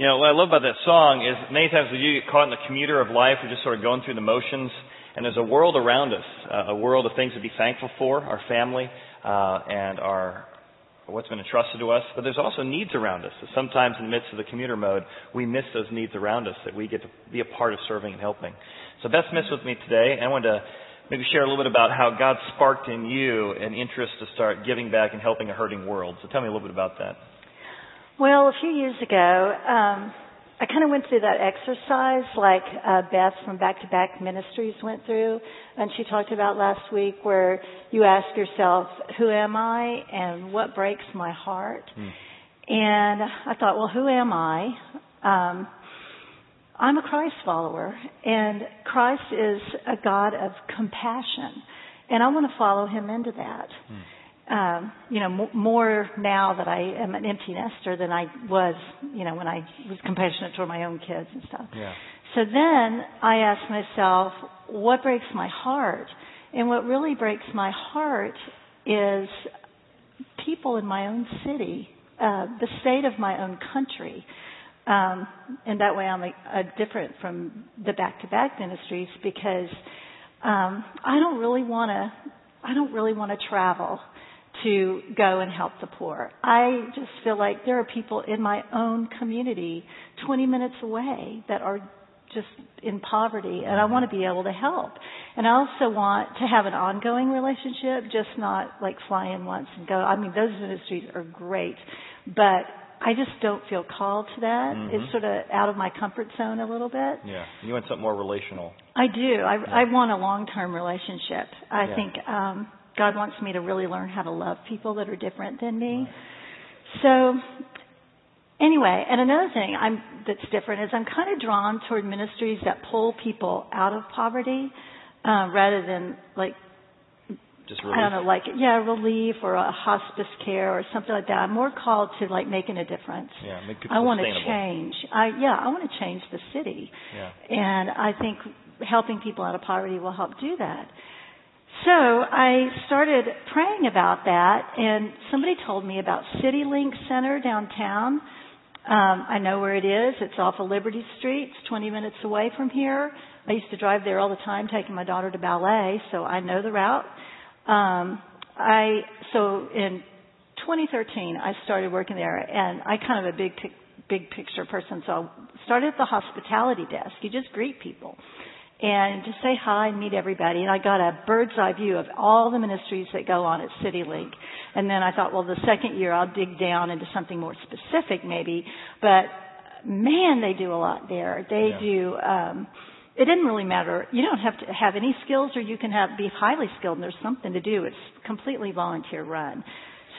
You know, what I love about that song is many times we do get caught in the commuter of life. We're just sort of going through the motions. And there's a world around us, uh, a world of things to be thankful for, our family, uh, and our, what's been entrusted to us. But there's also needs around us. So sometimes in the midst of the commuter mode, we miss those needs around us that we get to be a part of serving and helping. So Beth Smith's with me today, and I wanted to maybe share a little bit about how God sparked in you an interest to start giving back and helping a hurting world. So tell me a little bit about that. Well, a few years ago, um, I kind of went through that exercise like uh, Beth from Back to Back Ministries went through, and she talked about last week, where you ask yourself, "Who am I, and what breaks my heart?" Mm. And I thought, well, who am I? Um, I'm a Christ follower, and Christ is a God of compassion, and I want to follow Him into that. Mm um, you know, m- more now that I am an empty nester than I was, you know, when I was compassionate toward my own kids and stuff. Yeah. So then I asked myself, what breaks my heart? And what really breaks my heart is people in my own city, uh, the state of my own country. Um, and that way I'm a, a different from the back-to-back ministries because um, I don't really want to. I don't really want to travel to go and help the poor. I just feel like there are people in my own community 20 minutes away that are just in poverty and I want to be able to help. And I also want to have an ongoing relationship, just not like fly in once and go. I mean, those ministries are great, but I just don't feel called to that. Mm-hmm. It's sort of out of my comfort zone a little bit. Yeah, you want something more relational. I do. I, yeah. I want a long-term relationship. I yeah. think um, God wants me to really learn how to love people that are different than me. So anyway, and another thing I'm, that's different is I'm kind of drawn toward ministries that pull people out of poverty uh, rather than like just relief. I don't know, like yeah, relief or a hospice care or something like that. I'm more called to like making a difference. Yeah, make people I want to change. I yeah, I want to change the city. Yeah. And I think helping people out of poverty will help do that. So I started praying about that, and somebody told me about CityLink Center downtown. Um, I know where it is. It's off of Liberty Street. It's 20 minutes away from here. I used to drive there all the time, taking my daughter to ballet, so I know the route. Um, I so in 2013 I started working there, and I kind of a big big picture person, so I started at the hospitality desk. You just greet people and just say hi and meet everybody. And I got a bird's eye view of all the ministries that go on at CityLink. And then I thought, well, the second year I'll dig down into something more specific maybe. But man, they do a lot there. They yeah. do, um, it didn't really matter. You don't have to have any skills or you can have, be highly skilled and there's something to do. It's completely volunteer run.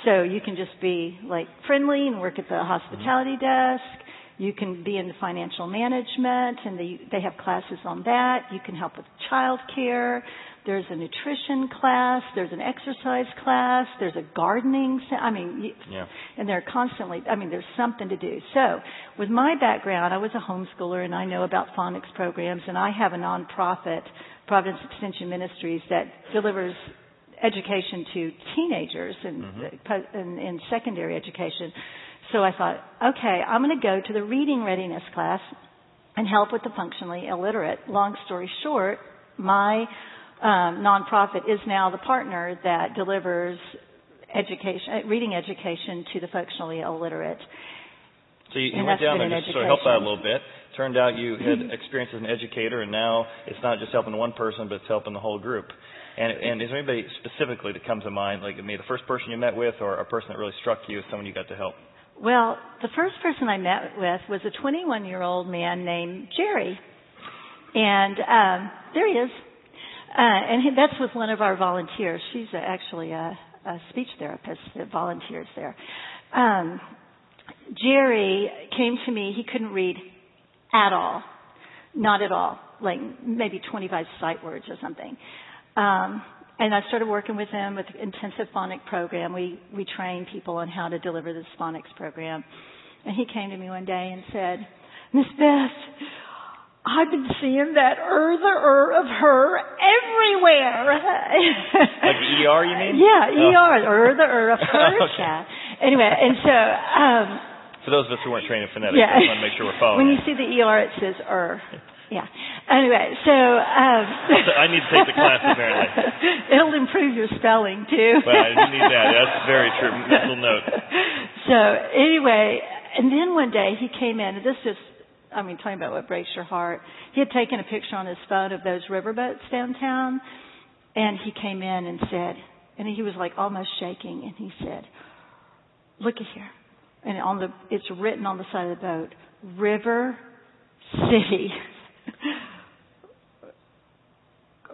So you can just be like friendly and work at the hospitality mm-hmm. desk you can be in financial management, and they, they have classes on that. You can help with child care. There's a nutrition class. There's an exercise class. There's a gardening. I mean, yeah. and they're constantly. I mean, there's something to do. So, with my background, I was a homeschooler, and I know about phonics programs, and I have a nonprofit, Providence Extension Ministries, that delivers education to teenagers and mm-hmm. in, in secondary education. So I thought, okay, I'm going to go to the reading readiness class and help with the functionally illiterate. Long story short, my um, nonprofit is now the partner that delivers education, reading education to the functionally illiterate. So you, you went down there just to sort of help out a little bit. Turned out you had experience as an educator, and now it's not just helping one person, but it's helping the whole group. And, and is there anybody specifically that comes to mind, like maybe the first person you met with, or a person that really struck you as someone you got to help? Well, the first person I met with was a 21 year old man named Jerry. And um, there he is. Uh, and that's with one of our volunteers. She's actually a, a speech therapist that volunteers there. Um, Jerry came to me. He couldn't read at all, not at all, like maybe 25 sight words or something. Um, and I started working with them with intensive phonic program. We we train people on how to deliver this phonics program. And he came to me one day and said, Miss Beth, I've been seeing that er the er of her everywhere. like ER, you mean? Yeah, oh. ER, er the er of her. okay. Yeah. Anyway, and so um, For those of us who weren't trained in phonetics, Yeah. I just want to make sure we're following. when you see the ER, it says er. Yeah. Anyway, so um, I need to take the class, apparently. It'll improve your spelling too. Well, I need that. That's very true. Mental note. So anyway, and then one day he came in, and this just, I mean, talking about what breaks your heart. He had taken a picture on his phone of those riverboats downtown, and he came in and said, and he was like almost shaking, and he said, "Look at here," and on the, it's written on the side of the boat, River City.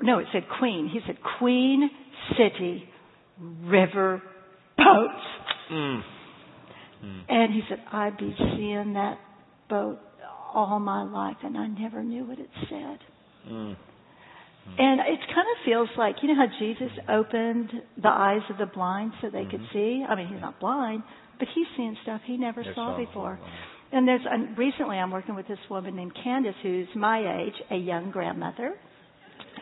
No, it said Queen. He said Queen City River Boats. Mm. Mm. And he said, I'd be seeing that boat all my life and I never knew what it said. Mm. And it kind of feels like, you know how Jesus opened the eyes of the blind so they could see? I mean, he's not blind, but he's seeing stuff he never saw some- before. And there's, and recently I'm working with this woman named Candace who's my age, a young grandmother.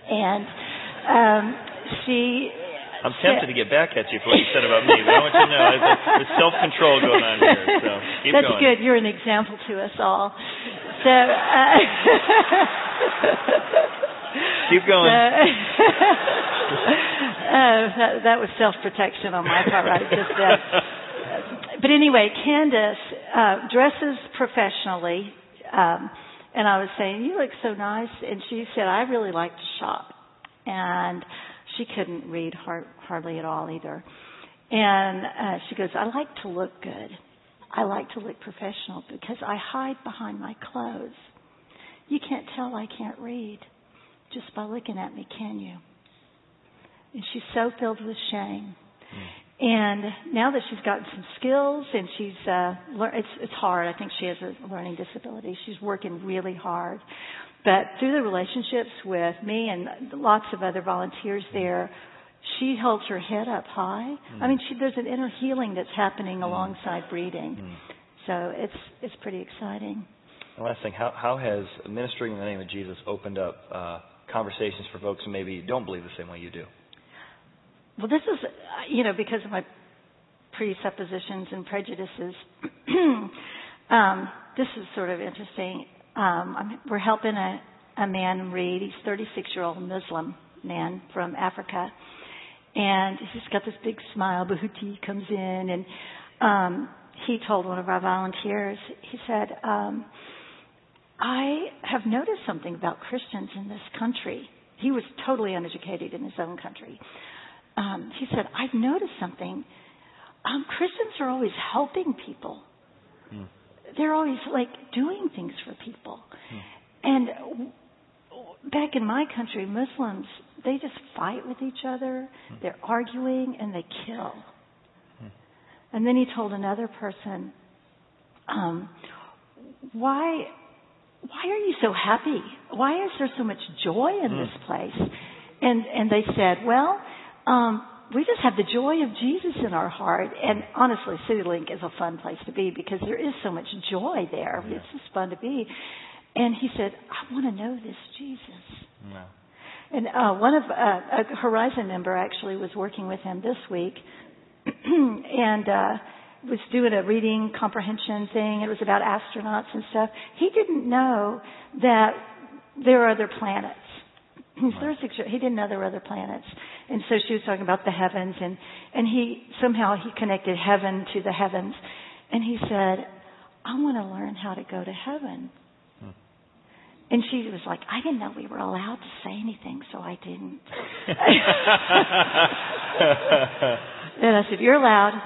And, um, she, I'm tempted to get back at you for what you said about me, but I want you to know there's, self-control going on here. So keep That's going. good. You're an example to us all. So, uh, Keep going. uh, that, that was self-protection on my part, right? Just that. But anyway, Candace uh, dresses professionally, um, and I was saying, "You look so nice," and she said, "I really like to shop," and she couldn't read hard, hardly at all either. And uh, she goes, "I like to look good. I like to look professional because I hide behind my clothes. You can't tell I can't read." just by looking at me, can you? And she's so filled with shame. And now that she's gotten some skills and she's uh lear- it's it's hard. I think she has a learning disability. She's working really hard. But through the relationships with me and lots of other volunteers there, she holds her head up high. I mean, she, there's an inner healing that's happening alongside breeding. Mm. So it's it's pretty exciting. The last thing, how, how has ministering in the name of Jesus opened up uh, conversations for folks who maybe don't believe the same way you do? Well, this is, you know, because of my presuppositions and prejudices. um, this is sort of interesting. Um, we're helping a, a man read. He's 36 year old Muslim man from Africa, and he's got this big smile. Bahuti comes in, and um, he told one of our volunteers. He said, um, "I have noticed something about Christians in this country." He was totally uneducated in his own country um, he said, I've noticed something. Um, Christians are always helping people. Mm. They're always like doing things for people. And w- back in my country, Muslims, they just fight with each other. They're arguing and they kill. And then he told another person, um, why, why are you so happy? Why is there so much joy in Mm. this place? And, and they said, well, um, we just have the joy of Jesus in our heart. And honestly, CityLink is a fun place to be because there is so much joy there. Yeah. It's just fun to be. And he said, I want to know this Jesus. No. And uh, one of uh, a Horizon member actually was working with him this week, and uh, was doing a reading comprehension thing. It was about astronauts and stuff. He didn't know that there are other planets. He's Right. 36 years- He didn't know there were other planets, and so she was talking about the heavens, and and he somehow he connected heaven to the heavens, and he said, "I want to learn how to go to heaven." Hmm. And she was like, I didn't know we were allowed to say anything, so I didn't. and I said, You're allowed.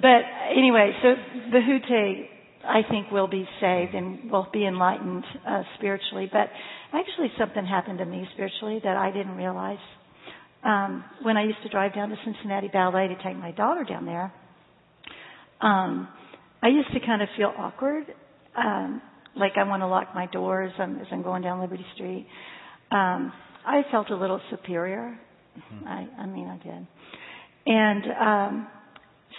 But anyway, so Bahute, I think, will be saved and will be enlightened uh, spiritually. But actually, something happened to me spiritually that I didn't realize. Um, when I used to drive down to Cincinnati Ballet to take my daughter down there, um, I used to kind of feel awkward. Um, like I want to lock my doors um, as I'm going down Liberty Street. Um, I felt a little superior. I, I mean, I did. And um,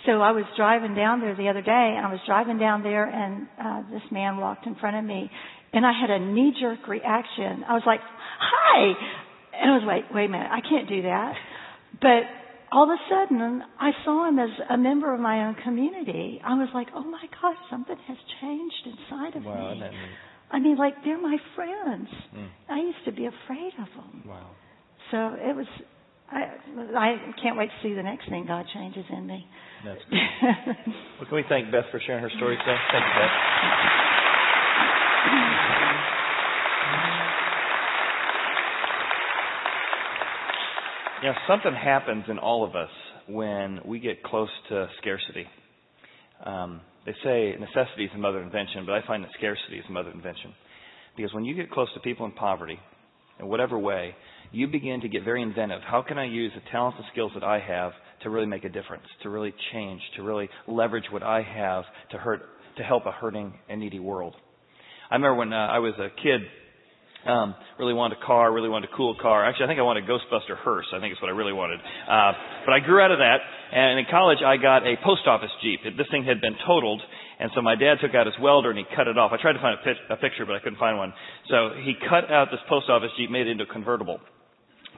so I was driving down there the other day, and I was driving down there, and uh, this man walked in front of me, and I had a knee-jerk reaction. I was like, "Hi," and I was like, "Wait a minute, I can't do that." But all of a sudden, I saw him as a member of my own community. I was like, oh my gosh, something has changed inside of wow, me. I mean, like they're my friends. Mm. I used to be afraid of them. Wow. So it was. I I can't wait to see the next thing God changes in me. That's good. well, can we thank Beth for sharing her story today? Thank you. Yeah, something happens in all of us when we get close to scarcity. Um, they say necessity is the mother of invention, but I find that scarcity is the mother of invention. Because when you get close to people in poverty, in whatever way, you begin to get very inventive. How can I use the talents and skills that I have to really make a difference, to really change, to really leverage what I have to hurt, to help a hurting and needy world? I remember when uh, I was a kid, um, really wanted a car, really wanted a cool car. Actually, I think I wanted a Ghostbuster hearse. I think is what I really wanted. Uh, but I grew out of that, and in college I got a post office Jeep. This thing had been totaled, and so my dad took out his welder and he cut it off. I tried to find a, pitch, a picture, but I couldn't find one. So he cut out this post office Jeep, made it into a convertible,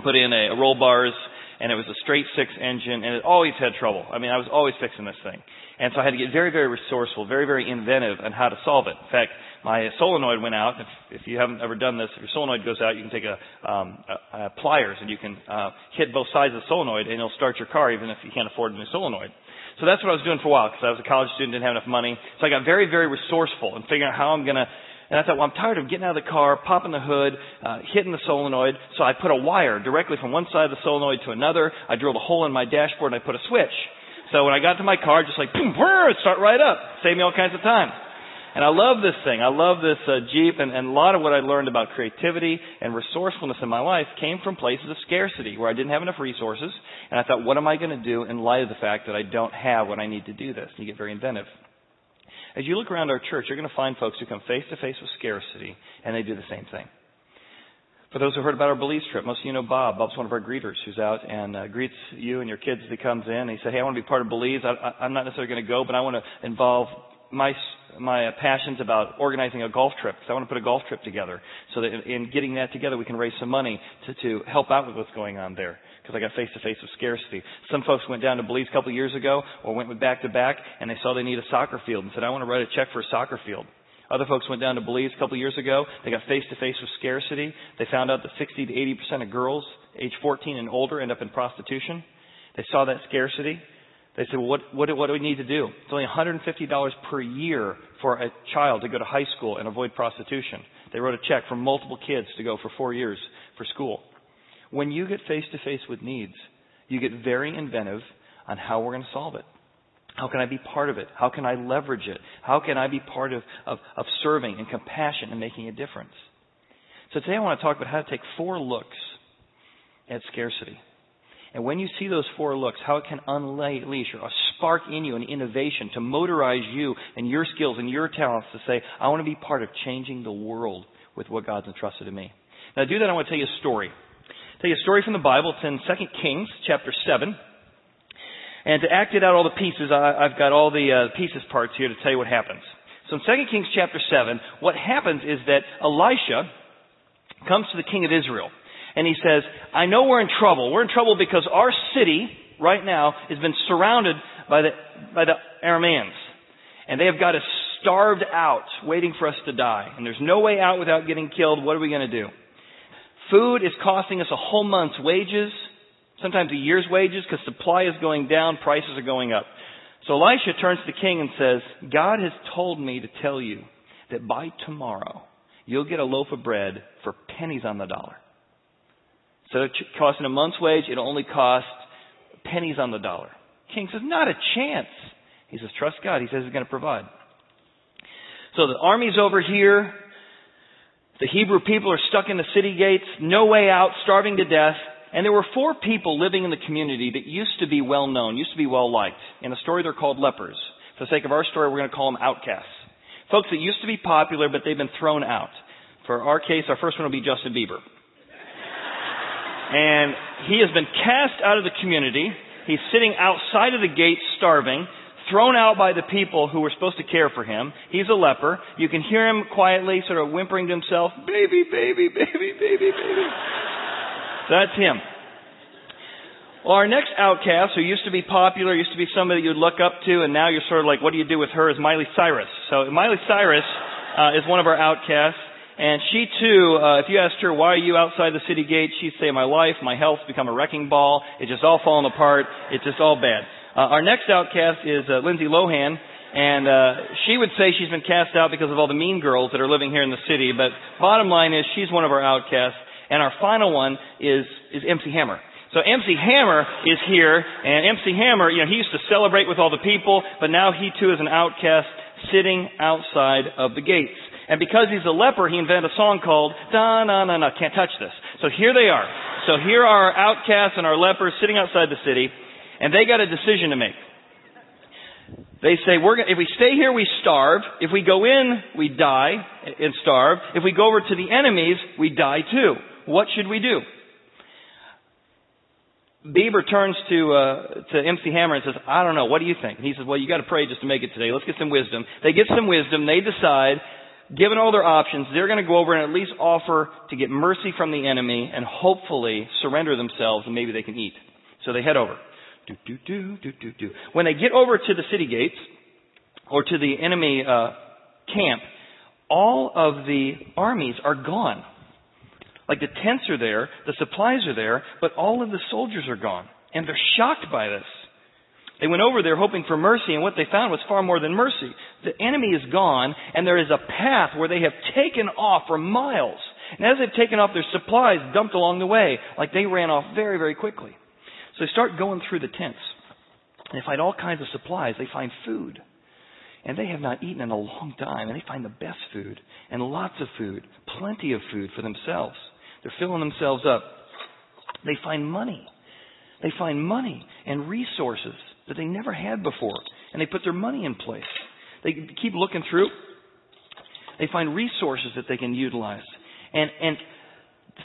put in a, a roll bars, and it was a straight six engine, and it always had trouble. I mean, I was always fixing this thing. And so I had to get very, very resourceful, very, very inventive on how to solve it. In fact, my solenoid went out. If, if you haven't ever done this, if your solenoid goes out, you can take a, um, a, a pliers and you can uh, hit both sides of the solenoid, and it'll start your car even if you can't afford a new solenoid. So that's what I was doing for a while because I was a college student, didn't have enough money. So I got very, very resourceful in figuring out how I'm going to and I thought, well, I'm tired of getting out of the car, popping the hood, uh, hitting the solenoid. So I put a wire directly from one side of the solenoid to another. I drilled a hole in my dashboard and I put a switch. So when I got to my car, just like, boom, whir, start right up. Save me all kinds of time. And I love this thing. I love this uh, Jeep, and, and a lot of what I learned about creativity and resourcefulness in my life came from places of scarcity where I didn't have enough resources, and I thought, what am I going to do in light of the fact that I don't have what I need to do this? And you get very inventive. As you look around our church, you're going to find folks who come face to face with scarcity, and they do the same thing. For those who heard about our Belize trip, most of you know Bob. Bob's one of our greeters who's out and uh, greets you and your kids as he comes in. And he said, "Hey, I want to be part of Belize. I, I, I'm not necessarily going to go, but I want to involve my my uh, passions about organizing a golf trip because I want to put a golf trip together so that in, in getting that together we can raise some money to to help out with what's going on there because I got face to face with scarcity. Some folks went down to Belize a couple of years ago or went back to back and they saw they need a soccer field and said I want to write a check for a soccer field. Other folks went down to Belize a couple of years ago. They got face to face with scarcity. They found out that 60 to 80 percent of girls age 14 and older end up in prostitution. They saw that scarcity. They said, well, what, what, what do we need to do? It's only $150 per year for a child to go to high school and avoid prostitution. They wrote a check for multiple kids to go for four years for school. When you get face to face with needs, you get very inventive on how we're going to solve it. How can I be part of it? How can I leverage it? How can I be part of, of, of serving and compassion and making a difference? So today I want to talk about how to take four looks at scarcity. And when you see those four looks, how it can unleash or spark in you an innovation to motorize you and your skills and your talents to say, I want to be part of changing the world with what God's entrusted to me. Now to do that, I want to tell you a story. I'll tell you a story from the Bible. It's in 2 Kings chapter 7. And to act it out all the pieces, I, have got all the uh, pieces parts here to tell you what happens. So in 2 Kings chapter 7, what happens is that Elisha comes to the king of Israel. And he says, I know we're in trouble. We're in trouble because our city right now has been surrounded by the, by the Arameans. And they have got us starved out, waiting for us to die. And there's no way out without getting killed. What are we going to do? Food is costing us a whole month's wages sometimes a year's wages because supply is going down, prices are going up. So Elisha turns to the king and says, God has told me to tell you that by tomorrow you'll get a loaf of bread for pennies on the dollar. So it costing a month's wage, it'll only cost pennies on the dollar. King says, not a chance. He says, trust God. He says he's going to provide. So the army's over here. The Hebrew people are stuck in the city gates, no way out, starving to death. And there were four people living in the community that used to be well known, used to be well liked. In the story, they're called lepers. For the sake of our story, we're going to call them outcasts. Folks that used to be popular, but they've been thrown out. For our case, our first one will be Justin Bieber. And he has been cast out of the community. He's sitting outside of the gate starving, thrown out by the people who were supposed to care for him. He's a leper. You can hear him quietly sort of whimpering to himself, baby, baby, baby, baby, baby. So that's him. Well, our next outcast, who used to be popular, used to be somebody you'd look up to, and now you're sort of like, what do you do with her, is Miley Cyrus. So Miley Cyrus uh, is one of our outcasts. And she too, uh, if you asked her, why are you outside the city gate, she'd say, my life, my health's become a wrecking ball. It's just all falling apart. It's just all bad. Uh, our next outcast is uh, Lindsay Lohan. And uh, she would say she's been cast out because of all the mean girls that are living here in the city. But bottom line is she's one of our outcasts. And our final one is, is MC Hammer. So MC Hammer is here, and MC Hammer, you know, he used to celebrate with all the people, but now he too is an outcast sitting outside of the gates. And because he's a leper, he invented a song called Da Na Na Na, can't touch this. So here they are. So here are our outcasts and our lepers sitting outside the city, and they got a decision to make. They say, we're gonna, if we stay here, we starve. If we go in, we die and starve. If we go over to the enemies, we die too. What should we do? Bieber turns to uh, to MC Hammer and says, "I don't know. What do you think?" And he says, "Well, you got to pray just to make it today. Let's get some wisdom." They get some wisdom. They decide given all their options, they're going to go over and at least offer to get mercy from the enemy and hopefully surrender themselves and maybe they can eat. So they head over. Do, do, do, do, do, do. When they get over to the city gates or to the enemy uh, camp, all of the armies are gone. Like the tents are there, the supplies are there, but all of the soldiers are gone. And they're shocked by this. They went over there hoping for mercy, and what they found was far more than mercy. The enemy is gone, and there is a path where they have taken off for miles. And as they've taken off, their supplies dumped along the way, like they ran off very, very quickly. So they start going through the tents. And they find all kinds of supplies. They find food. And they have not eaten in a long time, and they find the best food, and lots of food, plenty of food for themselves. They're filling themselves up. They find money. They find money and resources that they never had before. And they put their money in place. They keep looking through. They find resources that they can utilize. And, and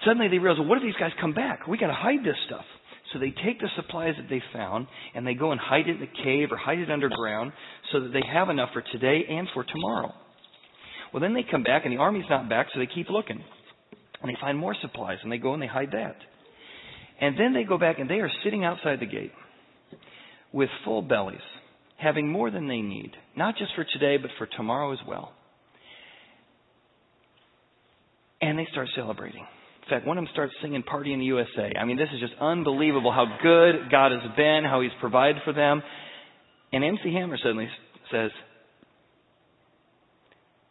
suddenly they realize, well, what if these guys come back? We got to hide this stuff. So they take the supplies that they found and they go and hide it in the cave or hide it underground so that they have enough for today and for tomorrow. Well, then they come back and the army's not back, so they keep looking. And they find more supplies and they go and they hide that. And then they go back and they are sitting outside the gate with full bellies, having more than they need, not just for today, but for tomorrow as well. And they start celebrating. In fact, one of them starts singing Party in the USA. I mean, this is just unbelievable how good God has been, how He's provided for them. And MC Hammer suddenly says,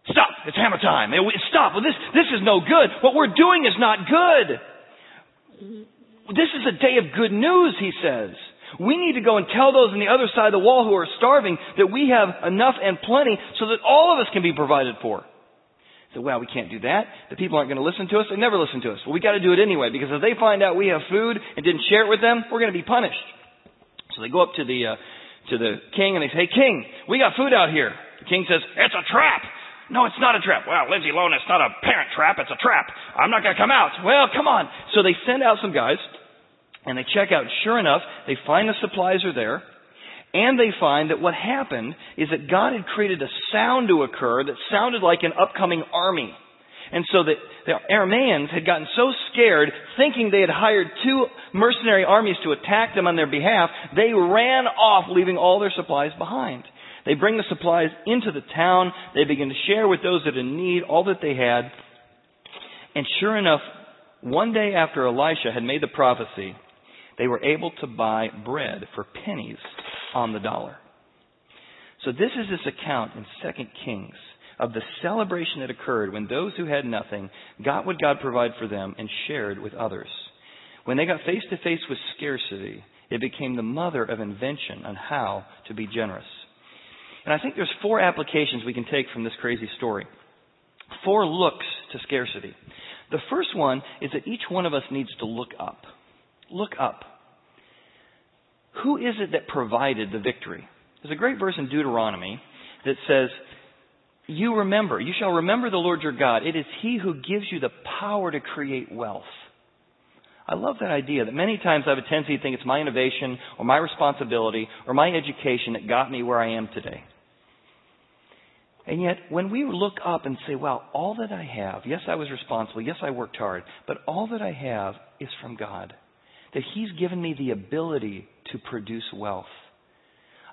Stop! It's hammer time! Stop! Well, this, this is no good. What we're doing is not good. Mm-hmm. This is a day of good news, he says. We need to go and tell those on the other side of the wall who are starving that we have enough and plenty so that all of us can be provided for. So, well, we can't do that. The people aren't going to listen to us. They never listen to us. Well, we got to do it anyway because if they find out we have food and didn't share it with them, we're going to be punished. So they go up to the uh, to the king and they say, "Hey, king, we got food out here." The king says, "It's a trap." No, it's not a trap. Well, Lindsay Lohan, it's not a parent trap. It's a trap. I'm not going to come out. Well, come on. So they send out some guys and they check out. Sure enough, they find the supplies are there. And they find that what happened is that God had created a sound to occur that sounded like an upcoming army. And so the, the Arameans had gotten so scared, thinking they had hired two mercenary armies to attack them on their behalf, they ran off, leaving all their supplies behind. They bring the supplies into the town. They begin to share with those that are in need all that they had. And sure enough, one day after Elisha had made the prophecy, they were able to buy bread for pennies on the dollar. So this is this account in 2 Kings of the celebration that occurred when those who had nothing got what God provided for them and shared with others. When they got face to face with scarcity, it became the mother of invention on how to be generous. And I think there's four applications we can take from this crazy story. Four looks to scarcity. The first one is that each one of us needs to look up. Look up. Who is it that provided the victory? There's a great verse in Deuteronomy that says, You remember, you shall remember the Lord your God. It is He who gives you the power to create wealth. I love that idea that many times I have a tendency to think it's my innovation or my responsibility or my education that got me where I am today. And yet, when we look up and say, wow, all that I have, yes, I was responsible, yes, I worked hard, but all that I have is from God. That He's given me the ability to produce wealth.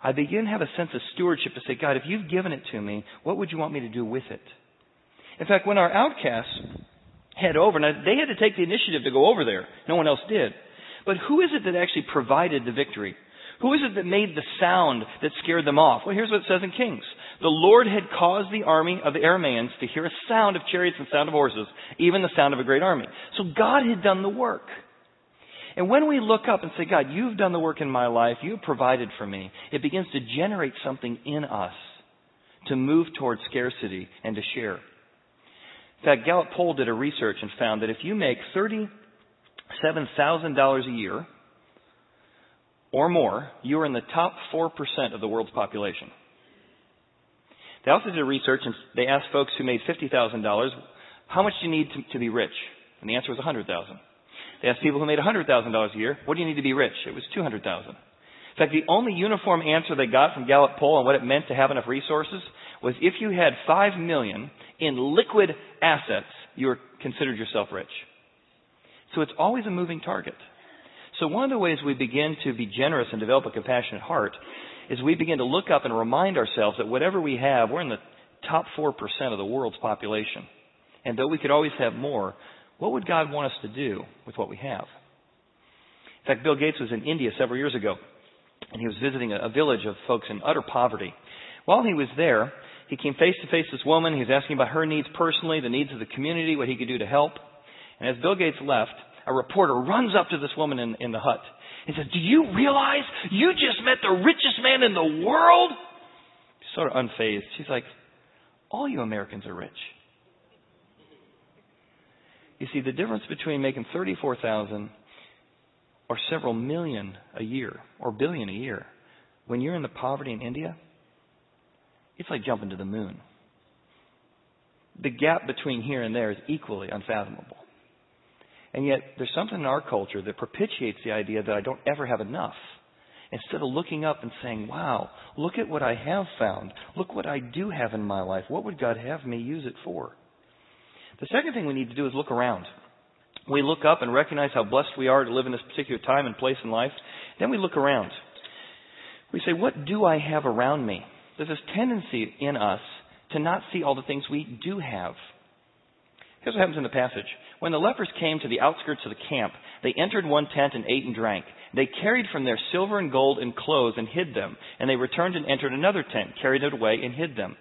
I begin to have a sense of stewardship to say, God, if you've given it to me, what would you want me to do with it? In fact, when our outcasts head over, now they had to take the initiative to go over there. No one else did. But who is it that actually provided the victory? Who is it that made the sound that scared them off? Well, here's what it says in Kings. The Lord had caused the army of the Arameans to hear a sound of chariots and sound of horses, even the sound of a great army. So God had done the work. And when we look up and say, God, you've done the work in my life, you've provided for me, it begins to generate something in us to move towards scarcity and to share. In fact, Gallup Poll did a research and found that if you make $37,000 a year or more, you are in the top 4% of the world's population. They also did a research and they asked folks who made $50,000, how much do you need to, to be rich? And the answer was 100,000. They asked people who made $100,000 a year, what do you need to be rich? It was 200,000. In fact, the only uniform answer they got from Gallup poll on what it meant to have enough resources was if you had 5 million in liquid assets, you were considered yourself rich. So it's always a moving target. So one of the ways we begin to be generous and develop a compassionate heart is we begin to look up and remind ourselves that whatever we have, we're in the top 4% of the world's population. And though we could always have more, what would God want us to do with what we have? In fact, Bill Gates was in India several years ago, and he was visiting a, village of folks in utter poverty. While he was there, he came face to face with this woman. He was asking about her needs personally, the needs of the community, what he could do to help. And as Bill Gates left, a reporter runs up to this woman in, in the hut and says, Do you realize you just met the richest man in the world? She's sort of unfazed. She's like, All you Americans are rich. You see, the difference between making 34,000 or several million a year or billion a year, when you're in the poverty in India, it's like jumping to the moon. The gap between here and there is equally unfathomable. And yet, there's something in our culture that propitiates the idea that I don't ever have enough. Instead of looking up and saying, wow, look at what I have found. Look what I do have in my life. What would God have me use it for? The second thing we need to do is look around. We look up and recognize how blessed we are to live in this particular time and place in life. Then we look around. We say, what do I have around me? There's this tendency in us to not see all the things we do have. Here's what happens in the passage. When the lepers came to the outskirts of the camp, they entered one tent and ate and drank. They carried from there silver and gold and clothes and hid them. And they returned and entered another tent, carried it away, and hid them.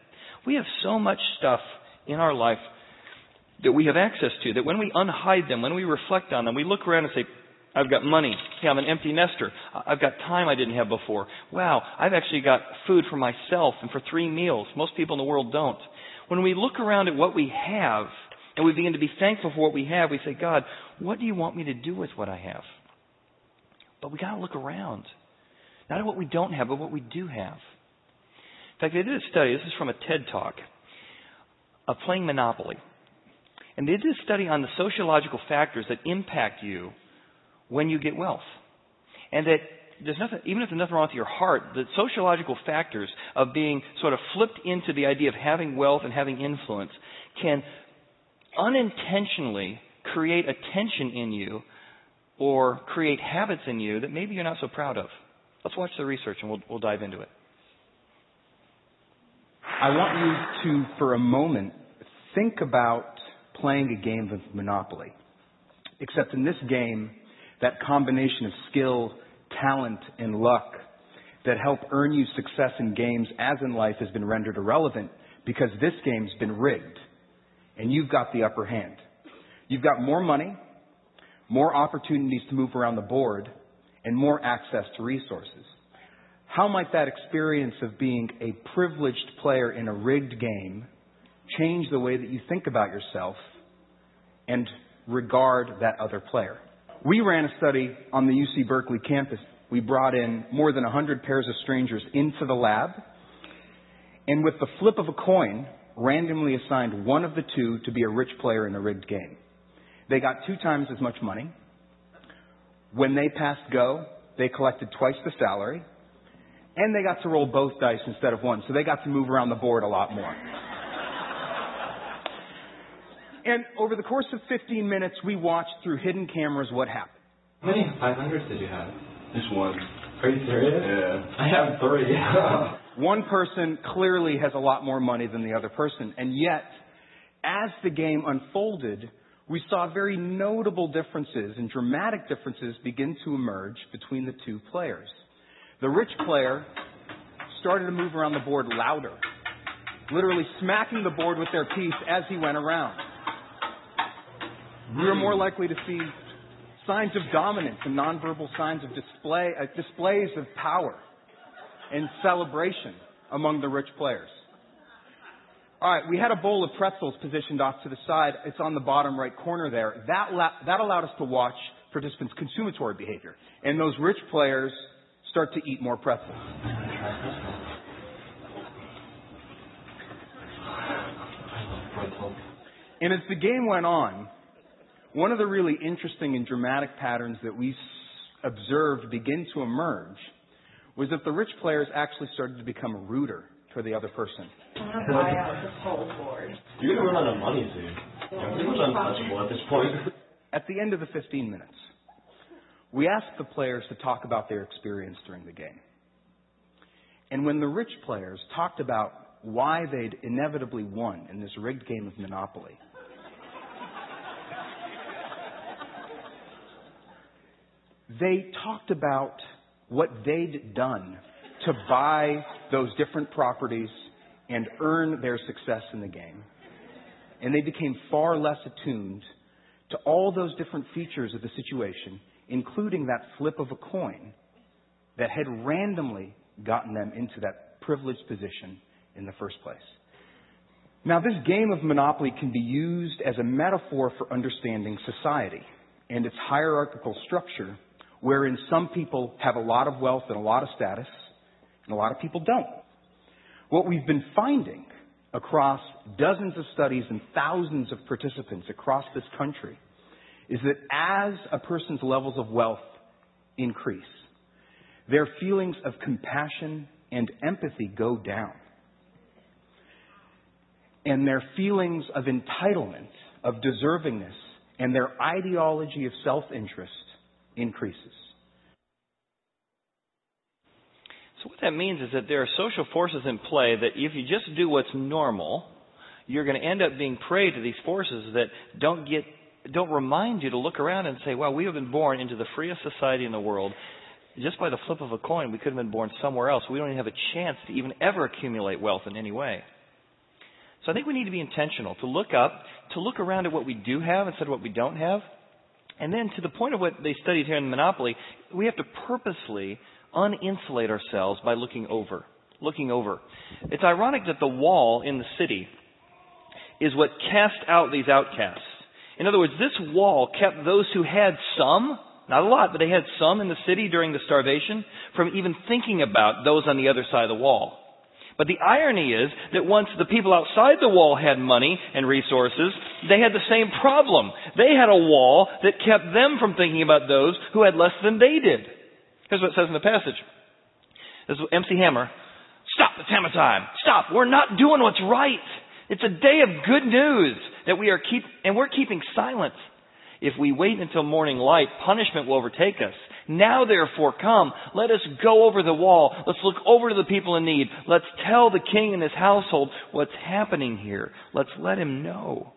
We have so much stuff in our life that we have access to, that when we unhide them, when we reflect on them, we look around and say, I've got money. Hey, I'm an empty nester. I've got time I didn't have before. Wow, I've actually got food for myself and for three meals. Most people in the world don't. When we look around at what we have and we begin to be thankful for what we have, we say, God, what do you want me to do with what I have? But we gotta look around. Not at what we don't have, but what we do have. In fact, they did a study, this is from a TED talk, of playing Monopoly. And they did a study on the sociological factors that impact you when you get wealth. And that there's nothing, even if there's nothing wrong with your heart, the sociological factors of being sort of flipped into the idea of having wealth and having influence can unintentionally create a tension in you or create habits in you that maybe you're not so proud of. Let's watch the research and we'll, we'll dive into it. I want you to, for a moment, think about playing a game of Monopoly. Except in this game, that combination of skill, talent, and luck that help earn you success in games as in life has been rendered irrelevant because this game's been rigged and you've got the upper hand. You've got more money, more opportunities to move around the board, and more access to resources. How might that experience of being a privileged player in a rigged game change the way that you think about yourself and regard that other player. We ran a study on the UC Berkeley campus. We brought in more than 100 pairs of strangers into the lab, and with the flip of a coin, randomly assigned one of the two to be a rich player in a rigged game. They got two times as much money. When they passed go, they collected twice the salary, and they got to roll both dice instead of one, so they got to move around the board a lot more. And over the course of 15 minutes, we watched through hidden cameras what happened. How many 500s did you have? Just one. Are you serious? Yeah. I have three. One person clearly has a lot more money than the other person, and yet, as the game unfolded, we saw very notable differences and dramatic differences begin to emerge between the two players. The rich player started to move around the board louder, literally smacking the board with their piece as he went around. We were more likely to see signs of dominance and nonverbal signs of display, uh, displays of power and celebration among the rich players. All right, we had a bowl of pretzels positioned off to the side. It's on the bottom right corner there. That, la- that allowed us to watch participants' consummatory behavior. And those rich players start to eat more pretzels. And as the game went on, one of the really interesting and dramatic patterns that we observed begin to emerge was that the rich players actually started to become ruder for the other person. Buy out this whole board. You're gonna run out of money soon. You're pretty much untouchable at this point. At the end of the 15 minutes, we asked the players to talk about their experience during the game. And when the rich players talked about why they'd inevitably won in this rigged game of Monopoly, they talked about what they'd done to buy those different properties and earn their success in the game. And they became far less attuned to all those different features of the situation, including that flip of a coin that had randomly gotten them into that privileged position in the first place. Now, this game of Monopoly can be used as a metaphor for understanding society and its hierarchical structure, wherein some people have a lot of wealth and a lot of status, and a lot of people don't. What we've been finding across dozens of studies and thousands of participants across this country is that as a person's levels of wealth increase, their feelings of compassion and empathy go down. And their feelings of entitlement, of deservingness, and their ideology of self interest increases. So what that means is that there are social forces in play that if you just do what's normal, you're going to end up being prey to these forces that don't get don't remind you to look around and say, "Well, we have been born into the freest society in the world. Just by the flip of a coin, we could have been born somewhere else. We don't even have a chance to even ever accumulate wealth in any way." So I think we need to be intentional to look up, to look around at what we do have instead of what we don't have. And then to the point of what they studied here in the Monopoly, we have to purposely uninsulate ourselves by looking over. Looking over. It's ironic that the wall in the city is what cast out these outcasts. In other words, this wall kept those who had some, not a lot, but they had some in the city during the starvation, from even thinking about those on the other side of the wall. But the irony is that once the people outside the wall had money and resources, they had the same problem. They had a wall that kept them from thinking about those who had less than they did. Here's what it says in the passage. This is MC Hammer. Stop, it's hammer time. Stop. We're not doing what's right. It's a day of good news that we are keep, and we're keeping silent. If we wait until morning light, punishment will overtake us. Now therefore come, let us go over the wall. Let's look over to the people in need. Let's tell the king and his household what's happening here. Let's let him know.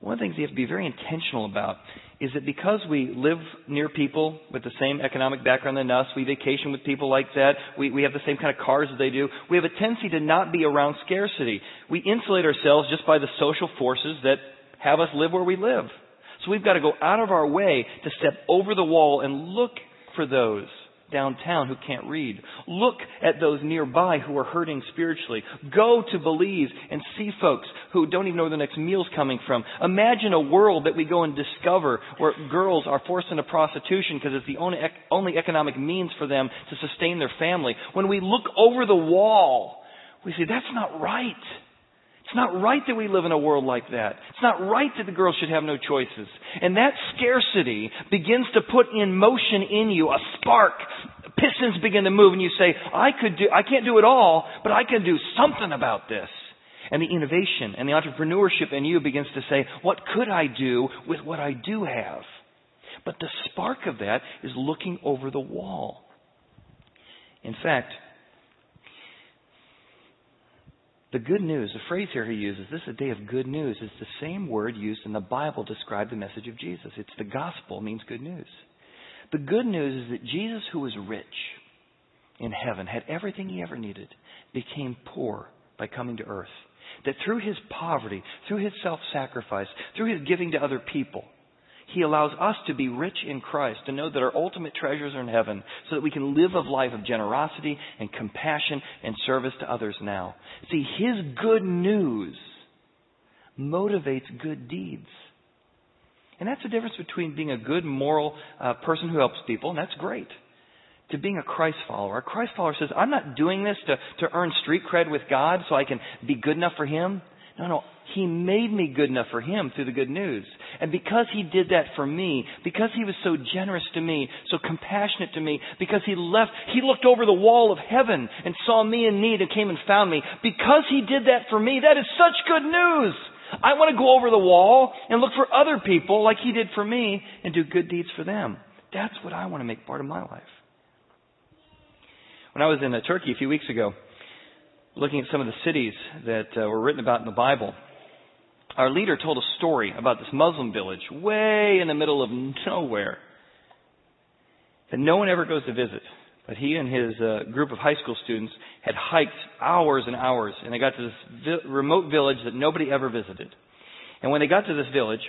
One of the things we have to be very intentional about is that because we live near people with the same economic background than us, we vacation with people like that, we, we have the same kind of cars as they do, we have a tendency to not be around scarcity. We insulate ourselves just by the social forces that have us live where we live. So we've got to go out of our way to step over the wall and look for those downtown who can't read. Look at those nearby who are hurting spiritually. Go to Belize and see folks who don't even know where the next meal's coming from. Imagine a world that we go and discover where girls are forced into prostitution because it's the only, only economic means for them to sustain their family. When we look over the wall, we say, that's not right. It's not right that we live in a world like that. It's not right that the girls should have no choices. And that scarcity begins to put in motion in you a spark. Pistons begin to move and you say, I could do, I can't do it all, but I can do something about this. And the innovation and the entrepreneurship in you begins to say, what could I do with what I do have? But the spark of that is looking over the wall. In fact, the good news, the phrase here he uses, this is a day of good news, is the same word used in the Bible to describe the message of Jesus. It's the gospel, means good news. The good news is that Jesus, who was rich in heaven, had everything he ever needed, became poor by coming to earth. That through his poverty, through his self sacrifice, through his giving to other people, he allows us to be rich in Christ, to know that our ultimate treasures are in heaven, so that we can live a life of generosity and compassion and service to others now. See, His good news motivates good deeds. And that's the difference between being a good moral uh, person who helps people, and that's great, to being a Christ follower. A Christ follower says, I'm not doing this to, to earn street cred with God so I can be good enough for Him. No, no. He made me good enough for Him through the good news. And because He did that for me, because He was so generous to me, so compassionate to me, because He left, He looked over the wall of heaven and saw me in need and came and found me. Because He did that for me, that is such good news. I want to go over the wall and look for other people like He did for me and do good deeds for them. That's what I want to make part of my life. When I was in uh, Turkey a few weeks ago, looking at some of the cities that uh, were written about in the Bible, our leader told a story about this Muslim village way in the middle of nowhere that no one ever goes to visit. But he and his uh, group of high school students had hiked hours and hours, and they got to this vi- remote village that nobody ever visited. And when they got to this village,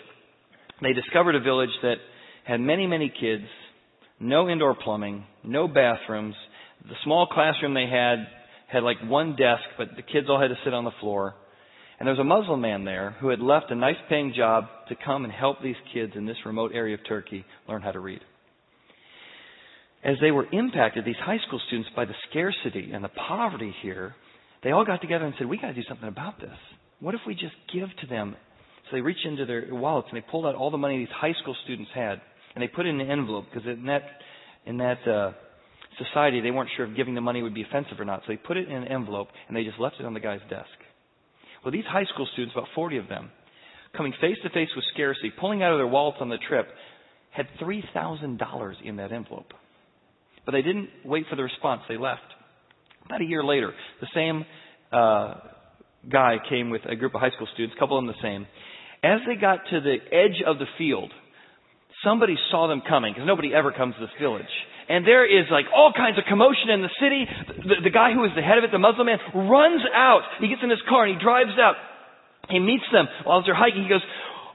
they discovered a village that had many, many kids, no indoor plumbing, no bathrooms. The small classroom they had had like one desk, but the kids all had to sit on the floor. And there was a Muslim man there who had left a nice paying job to come and help these kids in this remote area of Turkey learn how to read. As they were impacted, these high school students, by the scarcity and the poverty here, they all got together and said, We got to do something about this. What if we just give to them? So they reached into their wallets and they pulled out all the money these high school students had and they put it in an envelope because in that, in that, uh, society, they weren't sure if giving the money would be offensive or not. So they put it in an envelope and they just left it on the guy's desk. Well, these high school students, about 40 of them, coming face to face with scarcity, pulling out of their wallets on the trip, had $3,000 in that envelope. But they didn't wait for the response. They left. About a year later, the same uh, guy came with a group of high school students, a couple of them the same. As they got to the edge of the field, somebody saw them coming because nobody ever comes to this village and there is like all kinds of commotion in the city. The, the guy who is the head of it, the Muslim man, runs out. He gets in his car and he drives out. He meets them while they're hiking. He goes,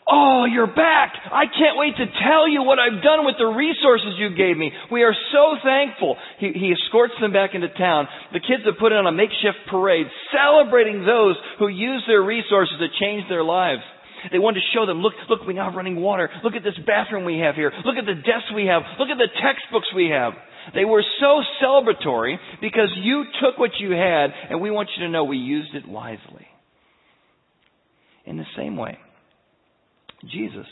Oh, you're back. I can't wait to tell you what I've done with the resources you gave me. We are so thankful. He, he escorts them back into town. The kids have put on a makeshift parade celebrating those who use their resources to change their lives. They wanted to show them, look, look, we now have running water. Look at this bathroom we have here. Look at the desks we have. Look at the textbooks we have. They were so celebratory because you took what you had and we want you to know we used it wisely. In the same way, Jesus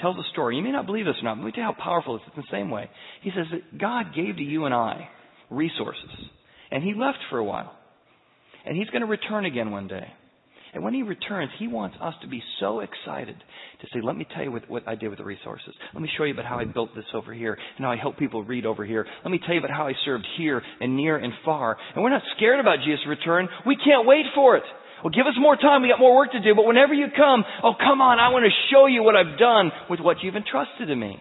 tells a story. You may not believe this or not, but let me tell you how powerful it is. It's the same way. He says that God gave to you and I resources, and He left for a while. And He's going to return again one day. And when he returns, he wants us to be so excited to say, let me tell you what, what, I did with the resources. Let me show you about how I built this over here and how I help people read over here. Let me tell you about how I served here and near and far. And we're not scared about Jesus' return. We can't wait for it. Well, give us more time. We got more work to do. But whenever you come, oh, come on. I want to show you what I've done with what you've entrusted to me.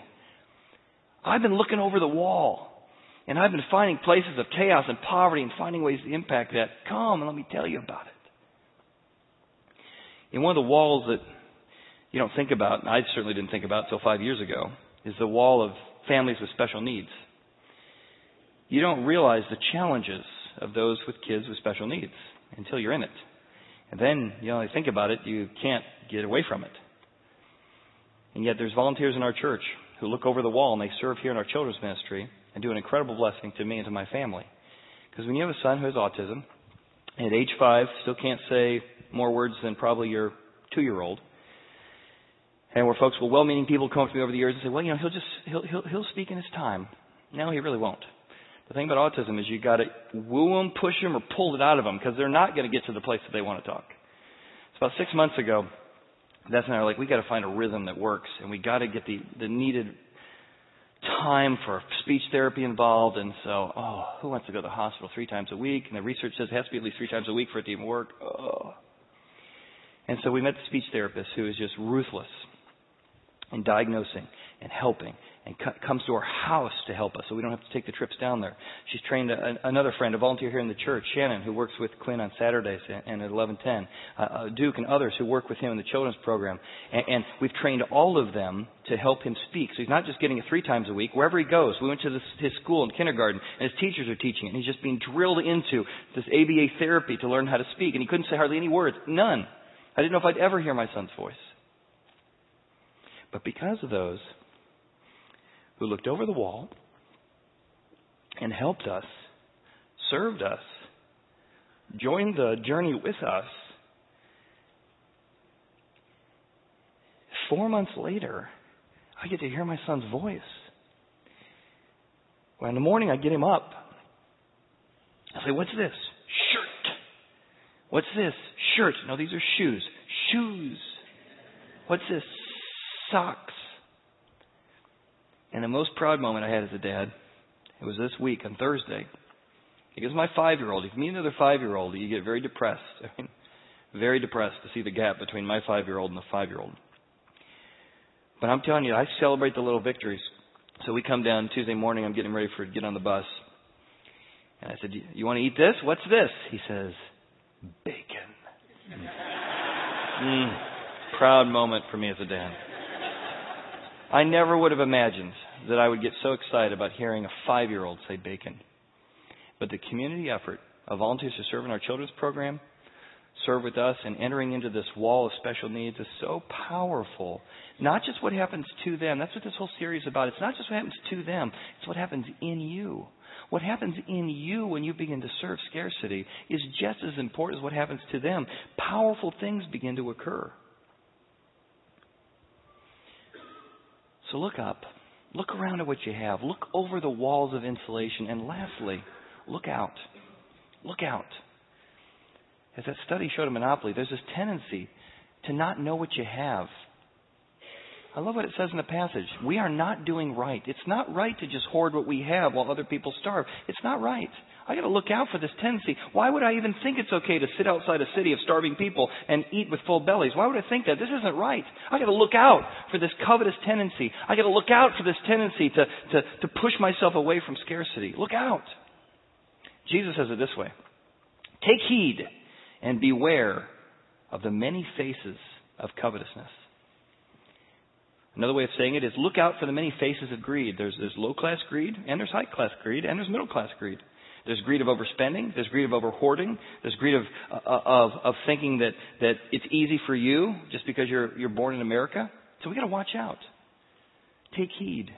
I've been looking over the wall. And I've been finding places of chaos and poverty and finding ways to impact that. Come and let me tell you about it in one of the walls that you don't think about, and I certainly didn't think about until five years ago, is the wall of families with special needs. You don't realize the challenges of those with kids with special needs until you're in it. And then you only think about it, you can't get away from it. And yet there's volunteers in our church who look over the wall and they serve here in our children's ministry and do an incredible blessing to me and to my family. Because when you have a son who has autism, and at age five still can't say more words than probably your two year old. And where folks will well meaning people come up to me over the years and say, Well, you know, he'll just he'll he'll he'll speak in his time. No, he really won't. The thing about autism is you gotta woo them, push them, or pull it out of them because they're not going to get to the place that they want to talk. It's about six months ago. That's and I are like, we got to find a rhythm that works, and we got to get the the needed time for speech therapy involved. And so, oh, who wants to go to the hospital three times a week? And the research says it has to be at least three times a week for it to even work. Oh. And so we met the speech therapist who is just ruthless in diagnosing and helping and co- comes to our house to help us so we don't have to take the trips down there. She's trained a, another friend, a volunteer here in the church, Shannon, who works with Quinn on Saturdays and, at 1110, uh, uh, Duke and others who work with him in the children's program. And, and we've trained all of them to help him speak. So he's not just getting it three times a week. Wherever he goes, we went to this, his school in kindergarten, and his teachers are teaching it. And he's just being drilled into this ABA therapy to learn how to speak. And he couldn't say hardly any words. None. I didn't know if I'd ever hear my son's voice. But because of those who looked over the wall and helped us, served us, joined the journey with us, four months later, I get to hear my son's voice. Well, in the morning, I get him up. I say, What's this? What's this? Shirt. No, these are shoes. Shoes. What's this? socks. And the most proud moment I had as a dad, it was this week on Thursday. Because my five year old, if you meet another five year old, you get very depressed. I mean, very depressed to see the gap between my five year old and the five year old. But I'm telling you, I celebrate the little victories. So we come down Tuesday morning, I'm getting ready for to get on the bus. And I said, You want to eat this? What's this? He says, Bacon. mm, proud moment for me as a dad. I never would have imagined that I would get so excited about hearing a five year old say bacon. But the community effort of volunteers who serve in our children's program, serve with us, and entering into this wall of special needs is so powerful. Not just what happens to them. That's what this whole series is about. It's not just what happens to them, it's what happens in you. What happens in you when you begin to serve scarcity is just as important as what happens to them. Powerful things begin to occur. So look up. Look around at what you have. Look over the walls of insulation. And lastly, look out. Look out. As that study showed in Monopoly, there's this tendency to not know what you have. I love what it says in the passage. We are not doing right. It's not right to just hoard what we have while other people starve. It's not right. I got to look out for this tendency. Why would I even think it's okay to sit outside a city of starving people and eat with full bellies? Why would I think that? This isn't right. I got to look out for this covetous tendency. I got to look out for this tendency to, to, to push myself away from scarcity. Look out. Jesus says it this way Take heed and beware of the many faces of covetousness. Another way of saying it is look out for the many faces of greed. There's, there's low class greed, and there's high class greed, and there's middle class greed. There's greed of overspending. There's greed of overhoarding. There's greed of, uh, of, of thinking that, that it's easy for you just because you're, you're born in America. So we got to watch out. Take heed.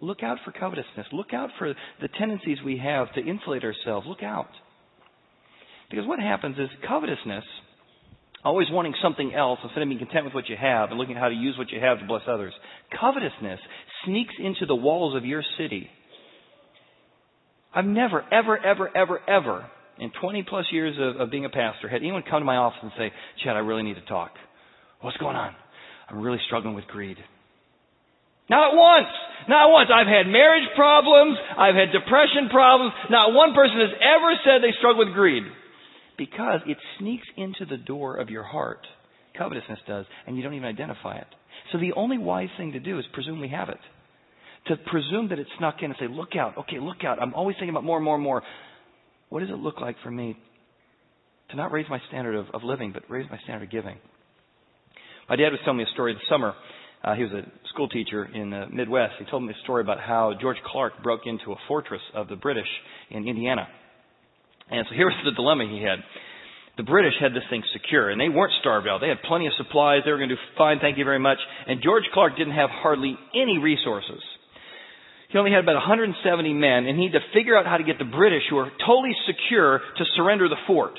Look out for covetousness. Look out for the tendencies we have to insulate ourselves. Look out. Because what happens is covetousness, always wanting something else instead of being content with what you have and looking at how to use what you have to bless others. Covetousness sneaks into the walls of your city I've never, ever, ever, ever, ever, in 20 plus years of, of being a pastor, had anyone come to my office and say, Chad, I really need to talk. What's going on? I'm really struggling with greed. Not once. Not once. I've had marriage problems. I've had depression problems. Not one person has ever said they struggle with greed. Because it sneaks into the door of your heart. Covetousness does, and you don't even identify it. So the only wise thing to do is presume we have it to presume that it snuck in and say, look out, okay, look out. I'm always thinking about more and more and more. What does it look like for me to not raise my standard of, of living, but raise my standard of giving? My dad was telling me a story this summer. Uh, he was a school teacher in the Midwest. He told me a story about how George Clark broke into a fortress of the British in Indiana. And so here was the dilemma he had. The British had this thing secure, and they weren't starved out. They had plenty of supplies. They were going to do fine, thank you very much. And George Clark didn't have hardly any resources. He only had about 170 men, and he had to figure out how to get the British, who were totally secure, to surrender the fort.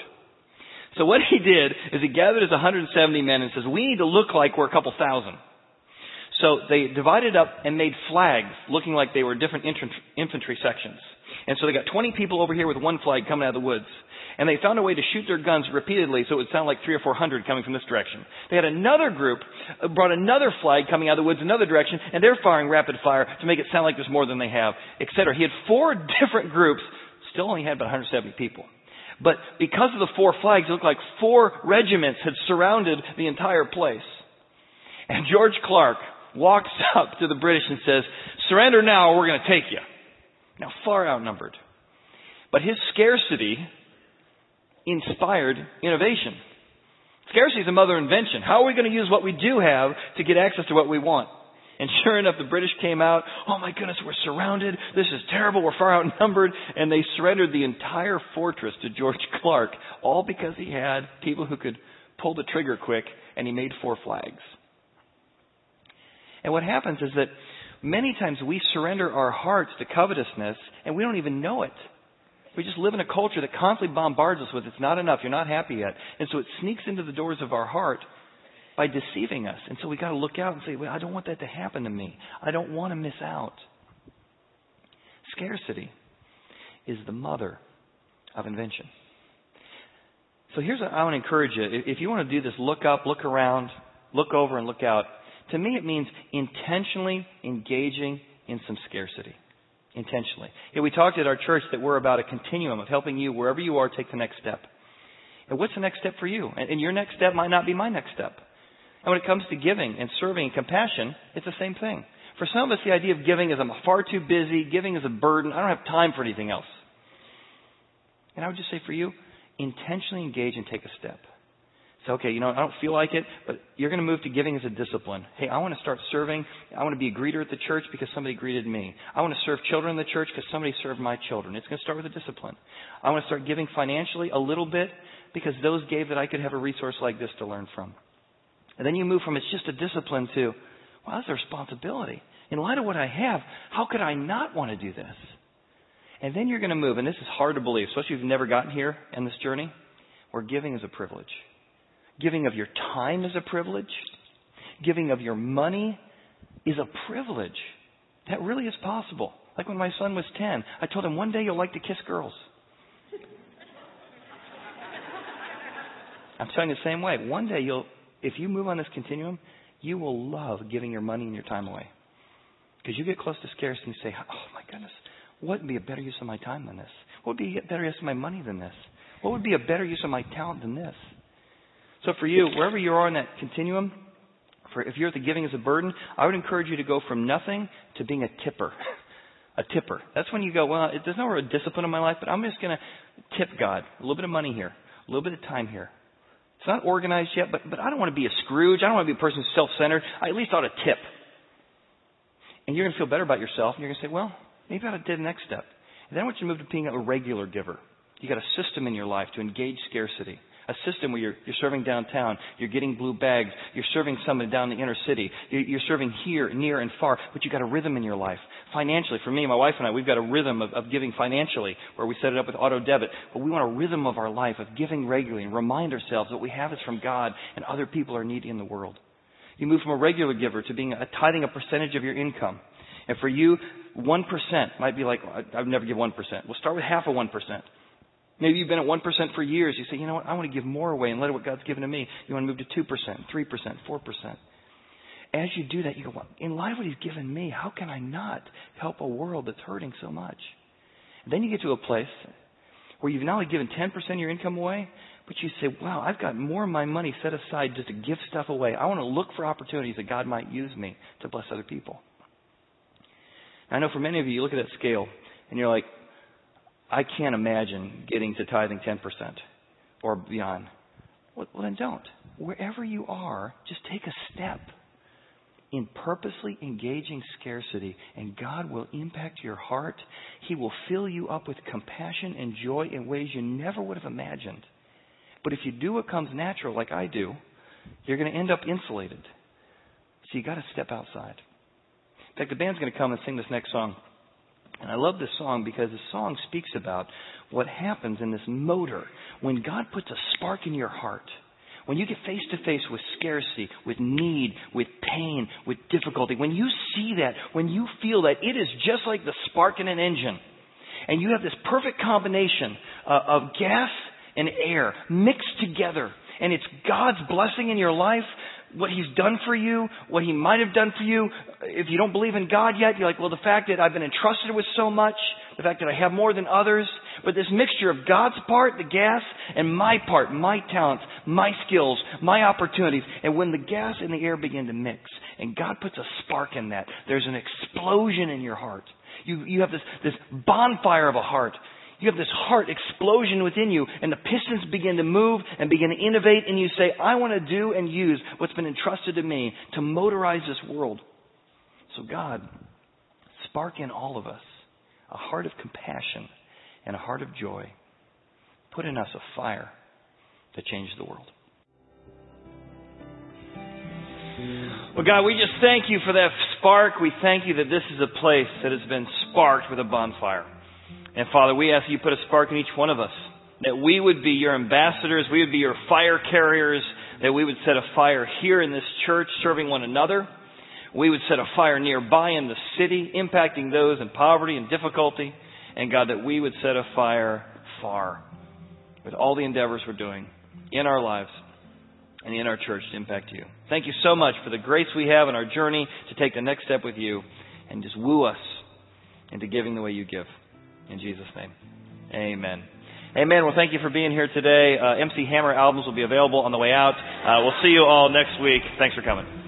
So what he did is he gathered his 170 men and says, we need to look like we're a couple thousand. So they divided up and made flags looking like they were different infantry sections. And so they got 20 people over here with one flag coming out of the woods. And they found a way to shoot their guns repeatedly so it would sound like three or four hundred coming from this direction. They had another group, uh, brought another flag coming out of the woods another direction, and they're firing rapid fire to make it sound like there's more than they have, etc. He had four different groups, still only had about 170 people. But because of the four flags, it looked like four regiments had surrounded the entire place. And George Clark walks up to the British and says, surrender now or we're going to take you. Now far outnumbered. But his scarcity inspired innovation. Scarcity is a mother invention. How are we going to use what we do have to get access to what we want? And sure enough, the British came out. Oh my goodness, we're surrounded. This is terrible. We're far outnumbered. And they surrendered the entire fortress to George Clark, all because he had people who could pull the trigger quick and he made four flags. And what happens is that many times we surrender our hearts to covetousness and we don't even know it. We just live in a culture that constantly bombards us with it's not enough, you're not happy yet. And so it sneaks into the doors of our heart by deceiving us. And so we got to look out and say, well, I don't want that to happen to me. I don't want to miss out. Scarcity is the mother of invention. So here's what I want to encourage you. If you want to do this, look up, look around, look over, and look out. To me, it means intentionally engaging in some scarcity intentionally. Yeah, we talked at our church that we're about a continuum of helping you wherever you are take the next step. And what's the next step for you? And, your next step might not be my next step. And when it comes to giving and serving and compassion, it's the same thing. For some of us, the idea of giving is I'm far too busy. Giving is a burden. I don't have time for anything else. And I would just say for you, intentionally engage and take a step. Say, okay, you know, I don't feel like it, but you're going to move to giving as a discipline. Hey, I want to start serving. I want to be a greeter at the church because somebody greeted me. I want to serve children in the church because somebody served my children. It's going to start with a discipline. I want to start giving financially a little bit because those gave that I could have a resource like this to learn from. And then you move from it's just a discipline to, well, that's a responsibility. In light of what I have, how could I not want to do this? And then you're going to move, and this is hard to believe, especially if you've never gotten here in this journey, where giving is a privilege. Giving of your time is a privilege. Giving of your money is a privilege. That really is possible. Like when my son was 10, I told him, one day you'll like to kiss girls. I'm telling you the same way. One day you'll, if you move on this continuum, you will love giving your money and your time away. Because you get close to scarcity and say, oh my goodness, what would be a better use of my time than this? What would be a better use of my money than this? What would be a better use of my talent than this? So for you, wherever you are in that continuum, for if you're at the giving as a burden, I would encourage you to go from nothing to being a tipper. a tipper. That's when you go, well, it, there's no real discipline in my life, but I'm just going to tip God. A little bit of money here, a little bit of time here. It's not organized yet, but, but I don't want to be a Scrooge. I don't want to be a person who's self-centered. I at least ought to tip. And you're going to feel better about yourself, and you're going to say, well, maybe I ought to do the next step. And then I want you to move to being a regular giver. You got a system in your life to engage scarcity a system where you're, you're serving downtown, you're getting blue bags, you're serving someone down the inner city, you're, you're serving here, near, and far, but you've got a rhythm in your life. Financially, for me, my wife and I, we've got a rhythm of, of giving financially, where we set it up with auto debit, but we want a rhythm of our life of giving regularly and remind ourselves that what we have is from God and other people are needy in the world. You move from a regular giver to being a tithing a percentage of your income. And for you, 1% might be like, I would never give 1%. We'll start with half of 1%. Maybe you've been at 1% for years. You say, you know what, I want to give more away and let what God's given to me. You want to move to 2%, 3%, 4%. As you do that, you go, well, in light of what He's given me, how can I not help a world that's hurting so much? And then you get to a place where you've not only given 10% of your income away, but you say, wow, I've got more of my money set aside just to give stuff away. I want to look for opportunities that God might use me to bless other people. I know for many of you, you look at that scale and you're like, I can't imagine getting to tithing 10% or beyond. Well, then don't. Wherever you are, just take a step in purposely engaging scarcity, and God will impact your heart. He will fill you up with compassion and joy in ways you never would have imagined. But if you do what comes natural, like I do, you're going to end up insulated. So you got to step outside. In fact, the band's going to come and sing this next song. And I love this song because the song speaks about what happens in this motor when God puts a spark in your heart. When you get face to face with scarcity, with need, with pain, with difficulty, when you see that, when you feel that, it is just like the spark in an engine. and you have this perfect combination uh, of gas and air mixed together, and it's God's blessing in your life, what He's done for you, what He might have done for you. If you don't believe in God yet, you're like, well, the fact that I've been entrusted with so much, the fact that I have more than others, but this mixture of God's part, the gas, and my part, my talents, my skills, my opportunities. And when the gas and the air begin to mix, and God puts a spark in that, there's an explosion in your heart. You, you have this, this bonfire of a heart. You have this heart explosion within you, and the pistons begin to move and begin to innovate, and you say, I want to do and use what's been entrusted to me to motorize this world. So, God, spark in all of us a heart of compassion and a heart of joy. Put in us a fire to change the world. Well, God, we just thank you for that spark. We thank you that this is a place that has been sparked with a bonfire. And Father, we ask you put a spark in each one of us, that we would be your ambassadors, we would be your fire carriers, that we would set a fire here in this church serving one another. We would set a fire nearby in the city, impacting those in poverty and difficulty. And God, that we would set a fire far with all the endeavors we're doing in our lives and in our church to impact you. Thank you so much for the grace we have in our journey to take the next step with you and just woo us into giving the way you give. In Jesus' name. Amen. Amen. Well, thank you for being here today. Uh, MC Hammer albums will be available on the way out. Uh, we'll see you all next week. Thanks for coming.